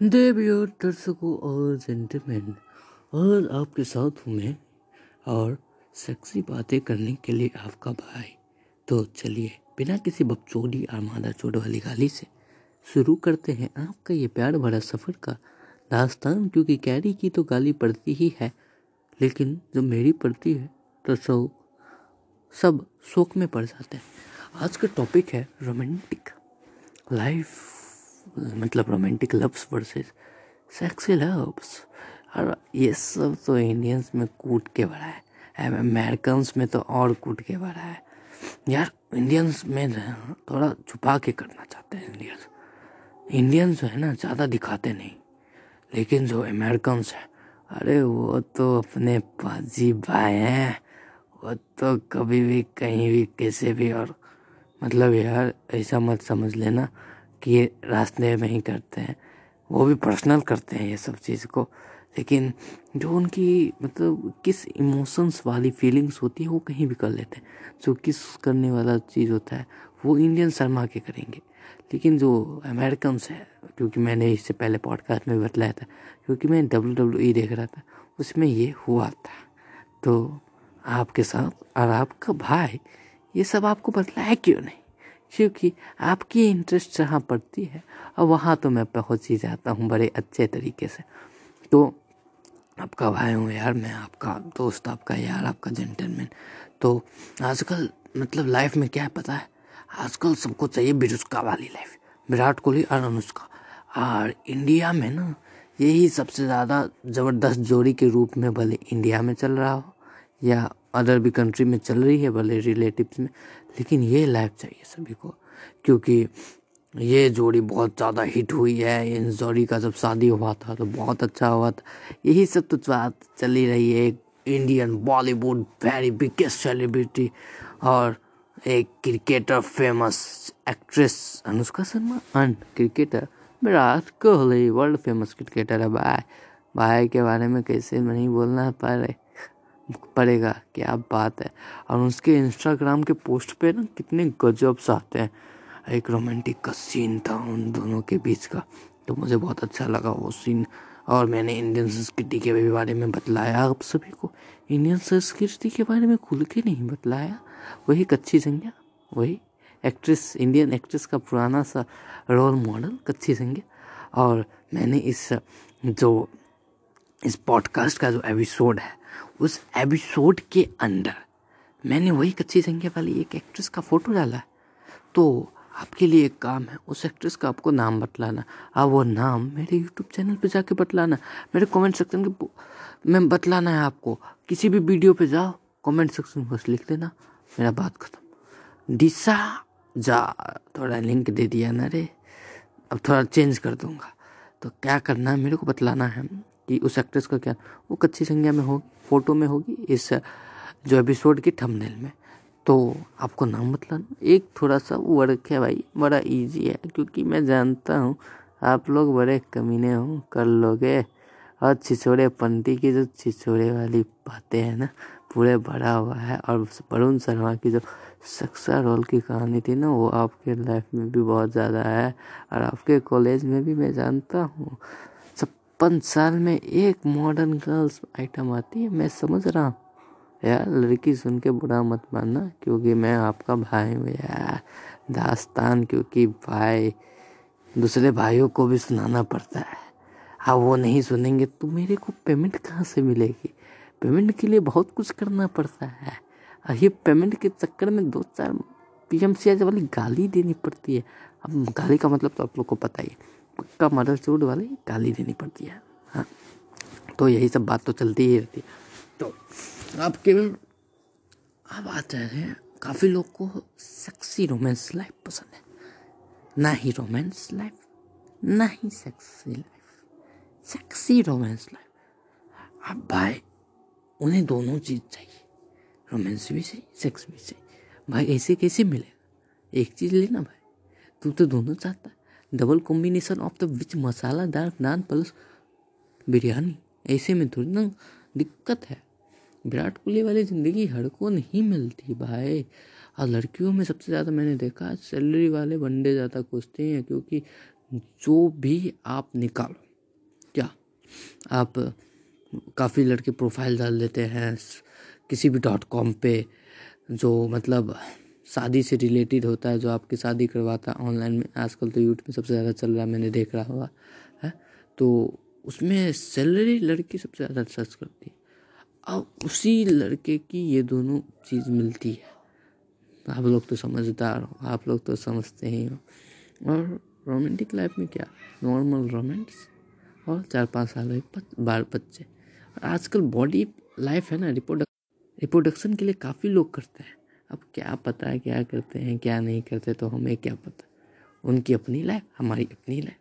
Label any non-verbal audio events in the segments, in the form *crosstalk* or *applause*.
देवियों दर्शकों और जेंटलमैन आज आपके साथ हूँ मैं, और सेक्सी बातें करने के लिए आपका भाई। तो चलिए, बिना किसी बकचोदी और मादा चोट वाली गाली से शुरू करते हैं आपका ये प्यार भरा सफ़र का दास्तान, क्योंकि कैरी की तो गाली पड़ती ही है, लेकिन जब मेरी पड़ती है तो सब सब शोक में पड़ जाते हैं। आज का टॉपिक है रोमांटिक लाइफ मतलब romantic loves versus sexy loves और ये सब तो इंडियंस में कूट के भरा है। अमेरिकन्स में तो और कूट के भरा है। यार इंडियंस में थोड़ा छुपा के करना चाहते हैं इंडियंस इंडियंस है ना, ज़्यादा दिखाते नहीं। लेकिन जो अमेरिकन्स हैं, अरे वो तो अपने पाजी भाई हैं। वो तो कभी भी, कहीं भी, कैसे भी और। मतलब यार, ऐसा मत समझ लेना। कि ये रास्ते में ही करते हैं। वो भी पर्सनल करते हैं ये सब चीज़ को। लेकिन जो उनकी मतलब किस इमोशंस वाली फीलिंग्स होती है, वो कहीं भी कर लेते हैं। जो किस करने वाला चीज़ होता है, वो इंडियन शर्मा के करेंगे। लेकिन जो अमेरिकन्स है, क्योंकि मैंने इससे पहले पॉडकास्ट में बतलाया था, क्योंकि मैं डब्ल्यू डब्ल्यू ई देख रहा था, उसमें ये हुआ था। तो आपके साथ और आपका भाई, ये सब आपको बतलाया क्यों नहीं? क्योंकि आपकी इंटरेस्ट जहाँ पड़ती है, और वहाँ तो मैं पहुँच ही जाता हूँ बड़े अच्छे तरीके से। तो आपका भाई हूँ यार, मैं आपका दोस्त, आपका यार, आपका जेंटलमैन तो आजकल मतलब लाइफ में क्या है पता है? आजकल सबको चाहिए बिरुस्का वाली लाइफ विराट कोहली और अनुष्का। और इंडिया में ना, यही सबसे ज़्यादा ज़बरदस्त जोड़ी के रूप में भले इंडिया में चल रहा हो, या अदर भी कंट्री में चल रही है, भले रिलेटिव्स में। लेकिन ये लाइफ चाहिए सभी को, क्योंकि ये जोड़ी बहुत ज़्यादा हिट हुई है। इन जोड़ी का जब शादी हुआ था तो बहुत अच्छा हुआ था। यही सब तो बात चली रही है, एक Indian Bollywood very biggest celebrity और एक cricketer famous actress Anushka Sharma and cricketer Virat Kohli world famous cricketer है। भाई भाई के बारे में कैसे नहीं बोलना पा रहे। पड़ेगा क्या बात है। और उसके इंस्टाग्राम के पोस्ट पे ना कितने गजब आते हैं। एक रोमांटिक का सीन था उन दोनों के बीच का। तो मुझे बहुत अच्छा लगा वो सीन और मैंने इंडियन संस्कृति के बारे में बतलाया। आप सभी को इंडियन संस्कृति के बारे में खुल के नहीं बतलाया। वही कच्ची संज्ञा, वही एक्ट्रेस इंडियन एक्ट्रेस का पुराना सा रोल मॉडल कच्ची संज्ञा। और मैंने इस, जो इस पॉडकास्ट का जो एपिसोड है उस एपिसोड के अंदर, मैंने वही कच्ची संख्या वाली एक एक्ट्रेस का फ़ोटो डाला। तो आपके लिए एक काम है, उस एक्ट्रेस का आपको नाम बतलाना। अब वो नाम मेरे यूट्यूब चैनल पे जाके बतलाना। मेरे कमेंट सेक्शन के में बतलाना है आपको। किसी भी वीडियो पे जाओ कमेंट सेक्शन में बस लिख देना। मेरा बात खत्म। डिसा जा। थोड़ा लिंक दे दिया ना रे। अब थोड़ा चेंज कर दूँगा। तो क्या करना है, मेरे को बतलाना है। कि उस एक्ट्रेस का क्या? वो कच्ची संख्या में हो फ़ोटो में होगी इस, जो एपिसोड की थंबनेल में। तो आपको नाम बताना एक थोड़ा सा वर्क है भाई? बड़ा इजी है, क्योंकि मैं जानता हूँ, आप लोग बड़े कमीने हो, कर लोगे। और छिछोड़े पंटी की जो छिछोड़े वाली बातें हैं ना, पूरे भरा हुआ है। और वरुण शर्मा की जो सक्सा रोल की कहानी थी ना, वो आपके लाइफ में भी बहुत ज़्यादा है। और आपके कॉलेज में भी मैं जानता हूँ। छप्पन साल में एक मॉडर्न गर्ल्स आइटम आती है। मैं समझ रहा हूँ। यार, लड़की सुन के बुरा मत मानना, क्योंकि मैं आपका भाई हूँ यार। दास्तान, क्योंकि भाई, दूसरे भाइयों को भी सुनाना पड़ता है। हाँ वो नहीं सुनेंगे तो मेरे को पेमेंट कहाँ से मिलेगी? पेमेंट के लिए बहुत कुछ करना पड़ता है। ये पेमेंट के चक्कर में दो चार पी एम सी वाली गाली देनी पड़ती है। अब गाली का मतलब तो आप लोग को पता ही है। पक्का मदर चूड वाली गाली देनी पड़ती है। हाँ। तो यही सब बात तो चलती ही रहती है। तो आपके अब आ रहे हैं। काफ़ी लोग को सेक्सी रोमांस लाइफ पसंद है। ना ही रोमांस लाइफ ना ही sexy life sexy romance life अब भाई, उन्हें दोनों चीज़ चाहिए। रोमांस भी चाहिए सेक्स भी चाहिए। भाई, ऐसे कैसे मिलेगा एक चीज़ लेना भाई। तू तो दोनों चाहता है। Double combination of the which मसालादार naan plus biryani ऐसे में थोड़ी ना दिक्कत है। विराट कोहली वाली ज़िंदगी हर को नहीं मिलती भाई। और लड़कियों में सबसे ज़्यादा मैंने देखा सैलरी वाले बंदे ज़्यादा खोजते हैं क्योंकि जो भी आप निकालो आप काफ़ी लड़के प्रोफ़ाइल डाल देते हैं, किसी भी डॉट कॉम पे, जो मतलब शादी से रिलेटेड होता है, जो आपकी शादी करवाता है ऑनलाइन में। आजकल तो यूट्यूब में सबसे ज़्यादा चल रहा है, मैंने देख रहा हुआ है। तो उसमें सैलरी लड़की सबसे ज़्यादा सर्च करती है। अब उसी लड़के की ये दोनों चीज़ मिलती है। आप लोग तो समझदार हो, आप लोग तो समझते ही हो। और रोमांटिक लाइफ में क्या? नॉर्मल रोमांस और चार पाँच साल में बार बच्चे। और आजकल बॉडी लाइफ है ना रिप्रोडक्ट रिप्रोडक्शन के लिए काफ़ी लोग करते हैं। अब क्या पता है क्या करते हैं, क्या नहीं करते तो हमें क्या पता? उनकी अपनी लाइफ हमारी अपनी लाइफ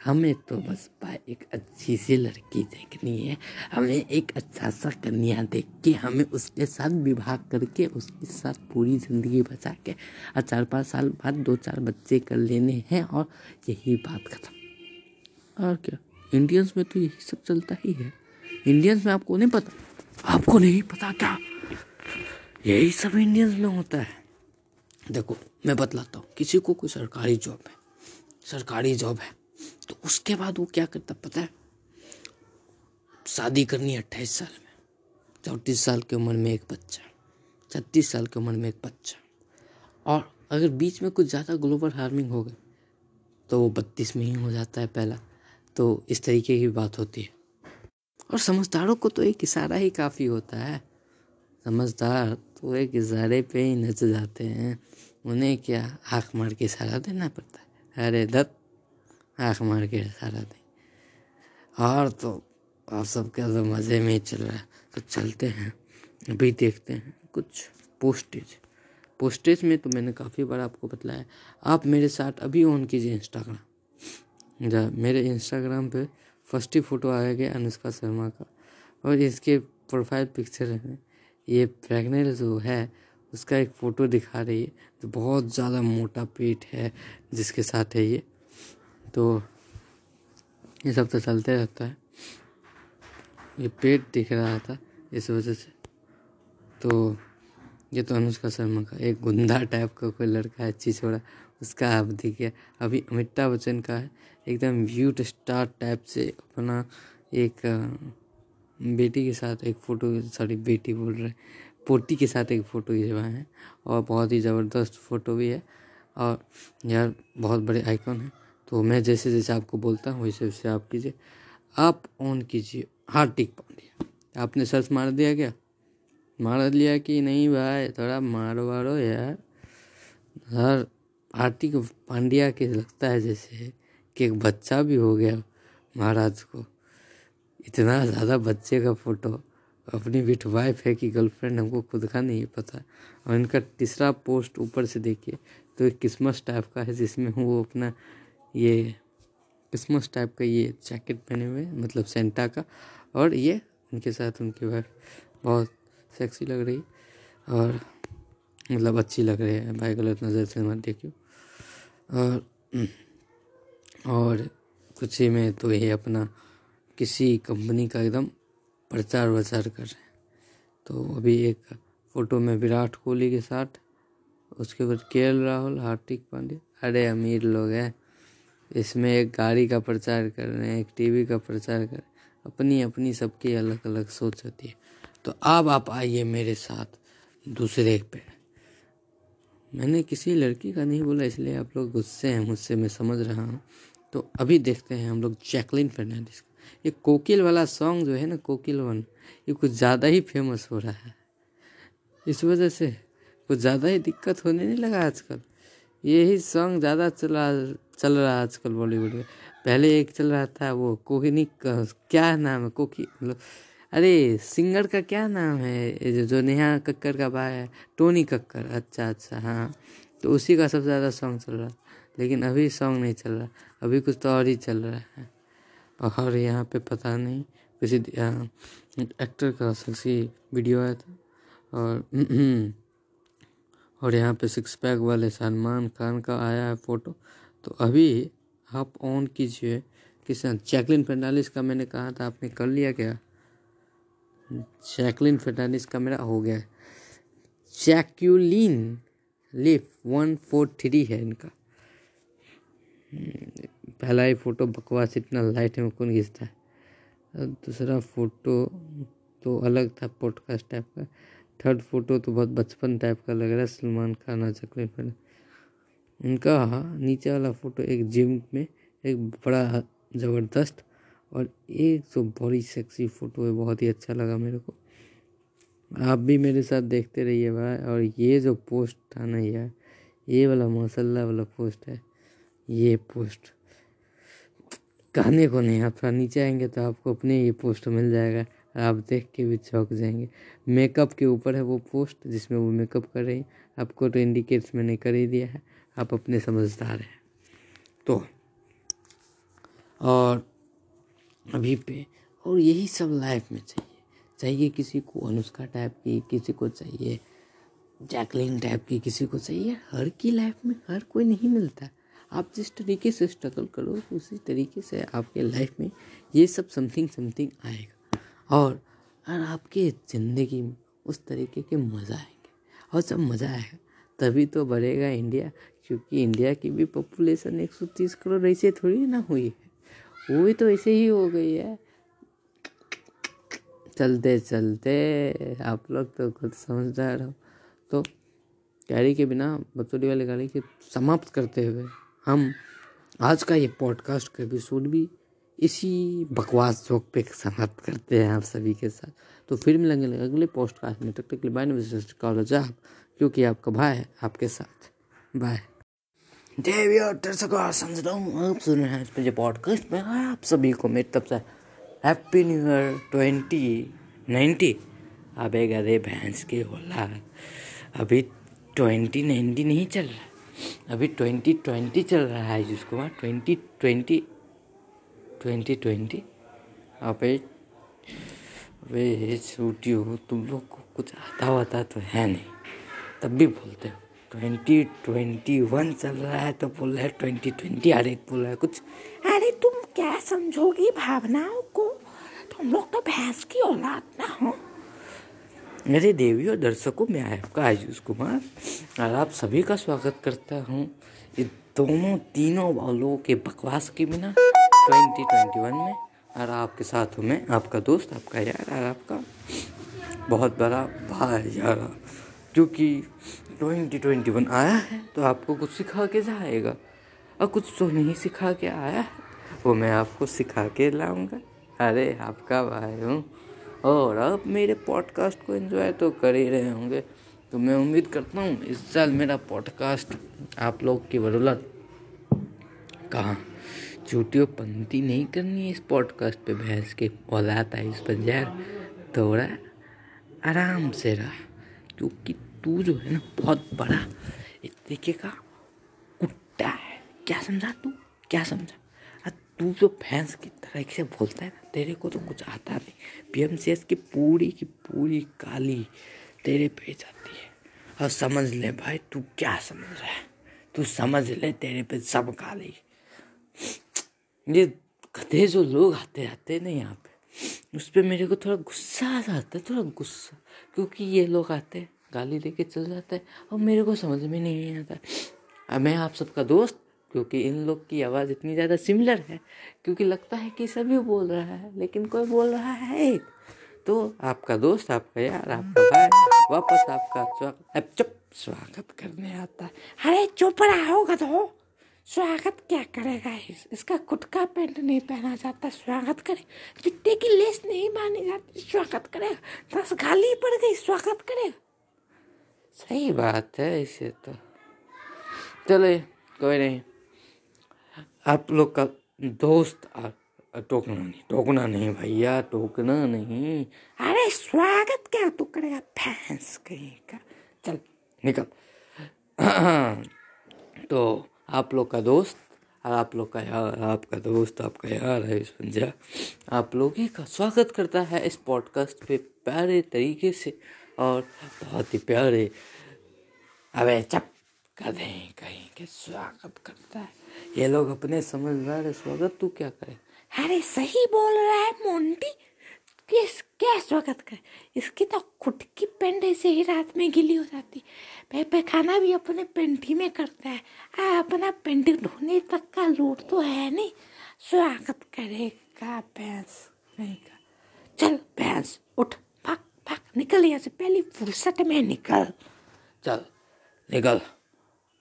हमें तो बस एक अच्छी सी लड़की देखनी है। हमें एक अच्छा सा कन्या देख के, हमें उसके साथ विवाह करके, उसके साथ पूरी ज़िंदगी बचा के, और चार पाँच साल बाद दो चार बच्चे कर लेने हैं, और यही बात खत्म। और क्या? इंडियंस में तो यही सब चलता ही है। इंडियंस में आपको नहीं पता? आपको नहीं पता क्या? यही सब इंडियंस में होता है। देखो, मैं बतलाता हूँ, किसी को कोई सरकारी जॉब है, सरकारी जॉब है तो उसके बाद वो क्या करता पता है? शादी करनी है अट्ठाईस साल में, चौंतीस साल की उम्र में एक बच्चा, छत्तीस साल की उम्र में एक बच्चा, और अगर बीच में कुछ ज़्यादा ग्लोबल हार्मिंग हो गई तो वो बत्तीस में ही हो जाता है पहला तो इस तरीके की बात होती है। और समझदारों को तो एक इशारा ही काफ़ी होता है, समझदार तो एक इशारे पे ही नच जाते हैं। उन्हें क्या आँख मार के इशारा देना पड़ता है? अरे दत्त, आँख मार के इशारा दे। और तो आप सबके तो मज़े में ही चल रहा है। तो चलते हैं, अभी देखते हैं। कुछ पोस्टेज पोस्टेज में तो मैंने काफ़ी बार आपको बतलाया आप मेरे साथ अभी ऑन कीजिए इंस्टाग्राम जा, मेरे इंस्टाग्राम पे फ़र्स्ट ही फ़ोटो आया गया अनुष्का शर्मा का। और इसके प्रोफ़ाइल पिक्चर है। ये प्रेगनेंट जो है, उसका एक फ़ोटो दिखा रही है, जो बहुत ज़्यादा मोटा पेट है जिसके साथ है ये। तो ये सब तो चलते रहता है। ये पेट दिख रहा था इस वजह से। तो ये तो अनुष्का शर्मा का, एक गुंदा टाइप का कोई लड़का है छिछोड़ा उसका आप देखिए, अभी अमिताभ बच्चन का है, एकदम ब्यूट स्टार टाइप से अपना एक बेटी के साथ एक फ़ोटो, सॉरी, बेटी बोल रहे पोती के साथ एक फ़ोटो खिंचवाए हैं और बहुत ही ज़बरदस्त फ़ोटो भी है। और यार, बहुत बड़े आइकॉन है। तो मैं जैसे जैसे आपको बोलता हूँ, वैसे वैसे आप कीजिए। आप ऑन कीजिए। हार्दिक पांड्या आपने सर्च मार दिया क्या? मार लिया कि नहीं भाई? थोड़ा मारो वारो यार। सर हार्दिक पांड्या के लगता है जैसे कि एक बच्चा भी हो गया महाराज को। इतना ज़्यादा बच्चे का फ़ोटो अपनी बिट वाइफ है कि गर्लफ्रेंड हमको खुद का नहीं पता। और इनका तीसरा पोस्ट ऊपर से देखिए तो एक क्रिसमस टाइप का है जिसमें वो अपना ये क्रिसमस टाइप का ये जैकेट पहने हुए मतलब सेंटा का। और ये उनके साथ उनकी वाइफ बहुत सेक्सी लग रही और मतलब अच्छी लग रही है। भाई गलत नज़र से मत देखियो। और और कुछ ही में तो ये अपना किसी कंपनी का एकदम प्रचार वचार कर रहे हैं। तो अभी एक फ़ोटो में विराट कोहली के साथ, उसके बाद के राहुल, हार्दिक पांड्या। अरे अमीर लोग हैं। इसमें एक गाड़ी का प्रचार कर रहे हैं, एक टीवी का प्रचार कर रहे हैं। अपनी अपनी सबकी अलग अलग सोच होती है। तो अब आप आइए मेरे साथ दूसरे पे। मैंने किसी लड़की का नहीं बोला, इसलिए आप लोग गुस्से हैं, मुझसे मैं समझ रहा हूँ। तो अभी देखते हैं हम लोग जैकलिन फर्नांडिस ये कोकिल वाला सॉन्ग जो है ना कोकिल वन ये कुछ ज़्यादा ही फ़ेमस हो रहा है। इस वजह से कुछ ज़्यादा ही दिक्कत होने नहीं लगा आजकल। यही सॉन्ग ज़्यादा चला चल रहा है आजकल बॉलीवुड में। पहले एक चल रहा था वो कोहिनी क्या नाम है कोकी मतलब अरे सिंगर का क्या नाम है? जो, जो नेहा कक्कर का भाई है टोनी कक्कर। अच्छा अच्छा हाँ। तो उसी का सबसे ज़्यादा सॉन्ग चल रहा। लेकिन अभी सॉन्ग नहीं चल रहा। अभी कुछ तो और ही चल रहा है। और यहाँ पे पता नहीं, किसी एक्टर का सेक्सी वीडियो आया था और *clears throat* और यहाँ पे सिक्स पैक वाले सलमान खान का आया है फ़ोटो तो अभी आप ऑन कीजिए, किस जैकलिन फर्नांडिस का मैंने कहा था, आपने कर लिया क्या? जैकलिन फर्नांडिस का मेरा हो गया। जैक्यूलिन लिफ वन फोर थ्री है इनका। पहला ही फ़ोटो बकवास, इतना लाइट में कौन खींचता है? दूसरा फ़ोटो तो अलग था पॉडकास्ट टाइप का। थर्ड फ़ोटो तो बहुत बचपन टाइप का लग रहा है, सलमान खान और पर। उनका नीचे वाला फ़ोटो एक जिम में, एक बड़ा ज़बरदस्त और एक तो बड़ी सेक्सी फ़ोटो है, बहुत ही अच्छा लगा मेरे को। आप भी मेरे साथ देखते रहिए भाई, और ये जो पोस्ट था ना यार, ये वाला मौसल्ला वाला पोस्ट है, ये पोस्ट कहने को नहीं, आप थोड़ा नीचे आएँगे तो आपको अपने ये पोस्ट मिल जाएगा आप देख के भी चौंक जाएँगे। मेकअप के ऊपर है वो पोस्ट, जिसमें वो मेकअप कर रही है। आपको तो इंडिकेट्स मैंने कर ही दिया है, आप अपने समझदार हैं। तो और अभी पे, और यही सब लाइफ में चाहिए। चाहिए किसी को अनुष्का टाइप की, किसी को चाहिए जैकलिन टाइप की, किसी को चाहिए। हर की लाइफ में हर कोई नहीं मिलता। आप जिस तरीके से स्ट्रगल करो, उसी तरीके से आपके लाइफ में ये सब समथिंग समथिंग आएगा। और और आपके ज़िंदगी में उस तरीके के मज़ा आएँगे। और जब मज़ा आएगा, तभी तो बढ़ेगा इंडिया क्योंकि इंडिया की भी पॉपुलेशन 130 करोड़ ऐसे थोड़ी ना हुई है। वो भी तो ऐसे ही हो गई है। चलते चलते, आप लोग तो खुद समझदार हो। तो गाड़ी के बिना बतौरी वाली गाड़ी के समाप्त करते हुए हम आज का ये पॉडकास्ट का एपिसोड भी इसी बकवास जोक पे समाप्त करते हैं आप सभी के साथ। तो फिर मिलेंगे अगले पॉडकास्ट में। तक तक बाय कॉलेज आप, क्योंकि आपका भाई है, आपके साथ। बाय देविया, दर्शकों समझता हूँ, आप सुन रहे हैं इस पॉडकास्ट में आप सभी को मेरी तब से happy new year twenty ninety अबे गधे भैंस के होला अभी ट्वेंटी नाइन्टी नहीं चल रहा। अभी ट्वेंटी ट्वेंटी चल रहा है जिसको वहाँ ट्वेंटी ट्वेंटी ट्वेंटी ट्वेंटी। अबे छूटी हो, तुम लोग को कुछ आता वाता तो है नहीं। तब भी बोलते हो, ट्वेंटी ट्वेंटी वन चल रहा है तो बोल रहे हैं ट्वेंटी ट्वेंटी, अरे बोल रहा है कुछ। अरे तुम क्या समझोगी भावनाओं को? तुम लोग तो भैंस की औलाद ना हो। मेरे देवी और दर्शकों में आपका आयुष कुमार, और आप सभी का स्वागत करता हूँ ये दोनों तीनों वालों के बकवास के बिना ट्वेंटी ट्वेंटी वन में। और आपके साथ हूँ मैं आपका दोस्त, आपका यार, और आपका बहुत बड़ा भाई यार क्योंकि ट्वेंटी ट्वेंटी वन आया है तो आपको कुछ सिखा के जाएगा। और कुछ तो नहीं सिखा के आया है, वो मैं आपको सिखा के लाऊँगा। अरे, आपका भाई हूँ। और अब मेरे पॉडकास्ट को एंजॉय तो कर ही रहे होंगे। तो मैं उम्मीद करता हूँ इस साल मेरा पॉडकास्ट आप लोग की बदौलत कहाँ चूटियों पंक्ति नहीं करनी है इस पॉडकास्ट पे भैंस के औलाद आई इस पर यार थोड़ा आराम से रहा, क्योंकि तू जो है ना बहुत बड़ा एक तरीके का कुत्ता है। क्या समझा तू? क्या समझा? अरे तू जो भैंस की तरह से बोलता है ना तेरे को तो कुछ आता नहीं। पी की पूरी की पूरी काली तेरे पे जाती है। और समझ ले भाई, तू क्या समझ रहा है? तू समझ ले तेरे पे सब काली ये गधे जो लोग आते आते ना यहाँ पे, उस पर मेरे को थोड़ा गुस्सा आ जाता है, थोड़ा गुस्सा। क्योंकि ये लोग आते हैं, गाली देके चल जाते हैं, और मेरे को समझ में नहीं आता। मैं आप सबका दोस्त क्योंकि इन लोग की आवाज़ इतनी ज़्यादा सिमिलर है क्योंकि लगता है कि सभी बोल रहा है लेकिन कोई बोल रहा है एक तो आपका दोस्त आपका यार आपका भाई वापस आपका स्वागत चुप स्वागत करने आता है। अरे चुप रहा होगा तो स्वागत क्या करेगा इस, इसका खुद का पेंट नहीं पहना जाता स्वागत करे। चिट्टे की लेस नहीं मानी जाती स्वागत करेगा दस गाली पड़ गई स्वागत करेगा सही बात है इसे तो। चले कोई नहीं। आप लोग का दोस्त टोकना नहीं टोकना नहीं भैया टोकना नहीं। अरे स्वागत क्या तू करेगा भैंस कहीं का। चल निकल। *clears throat* तो आप लोग का दोस्त और आप लोग का यार आपका दोस्त आपका यार है संजय आप लोग ही का स्वागत करता है इस पॉडकास्ट पे प्यारे तरीके से और बहुत ही प्यारे। अबे चप कर कहीं के स्वागत करता है। ये लोग अपने समझदार है स्वागत तू क्या करे? अरे सही बोल रहा है मोंटी किस क्या स्वागत करे? इसकी तो खुद की पेंट ऐसे ही रात में गिली हो जाती। पे पे खाना भी अपने पेंट में करता है। आ, अपना पेंट ढोने तक का लूट तो है नहीं। स्वागत करेगा भैंस नहीं का? चल भैंस उठ भाग भाग निकल यहाँ से। पहली फुर्सत में निकल। चल निकल।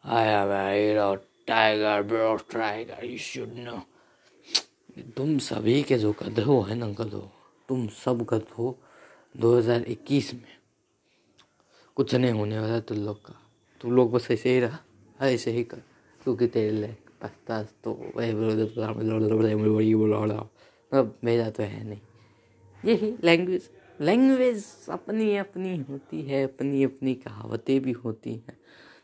I am hero tiger bro tiger you should know तुम सभी के जो गधो है ना गधो तुम सब गधो 2021 में। कुछ नहीं होने वाला तुम लोग का। तुम लोग बस ऐसे ही रहा, ऐसे ही कर। क्योंकि तेरे लिए पता तो अब मेरा तो है नहीं। यही लैंग्वेज लैंग्वेज अपनी अपनी होती है अपनी अपनी कहावतें भी होती हैं।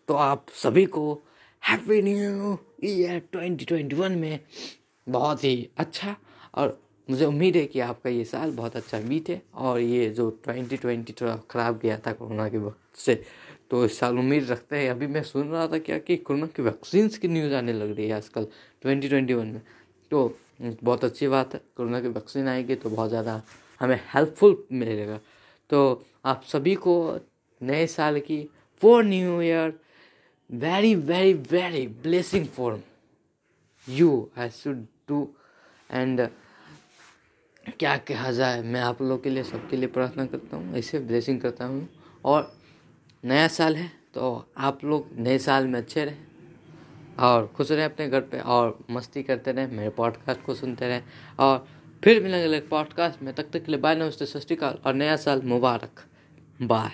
तो आप सभी को happy new year twenty twenty one में बहुत ही अच्छा और मुझे उम्मीद है कि आपका ये साल बहुत अच्छा बीते और ये जो ट्वेंटी ट्वेंटी थोड़ा ख़राब गया था कोरोना के वक्त से तो इस साल उम्मीद रखते हैं। अभी मैं सुन रहा था क्या कि कोरोना की वैक्सीन की न्यूज़ आने लग रही है आजकल ट्वेंटी ट्वेंटी वन में। तो बहुत अच्छी बात है, कोरोना की वैक्सीन आएगी तो बहुत ज़्यादा हमें हेल्पफुल मिलेगा। तो आप सभी को नए साल की for new year very very very blessing for you I should do and क्या कहा जाए, मैं आप लोग के लिए, सबके लिए प्रार्थना करता हूँ, ऐसे ब्लेसिंग करता हूँ। और नया साल है तो आप लोग नए साल में अच्छे रहें और खुश रहें अपने घर पे और मस्ती करते रहें, मेरे पॉडकास्ट को सुनते रहें। और फिर मिलेंगे पॉडकास्ट में तक तक के लिए बाय नमस्ते, सत श्रीकाल और नया साल मुबारक। बाय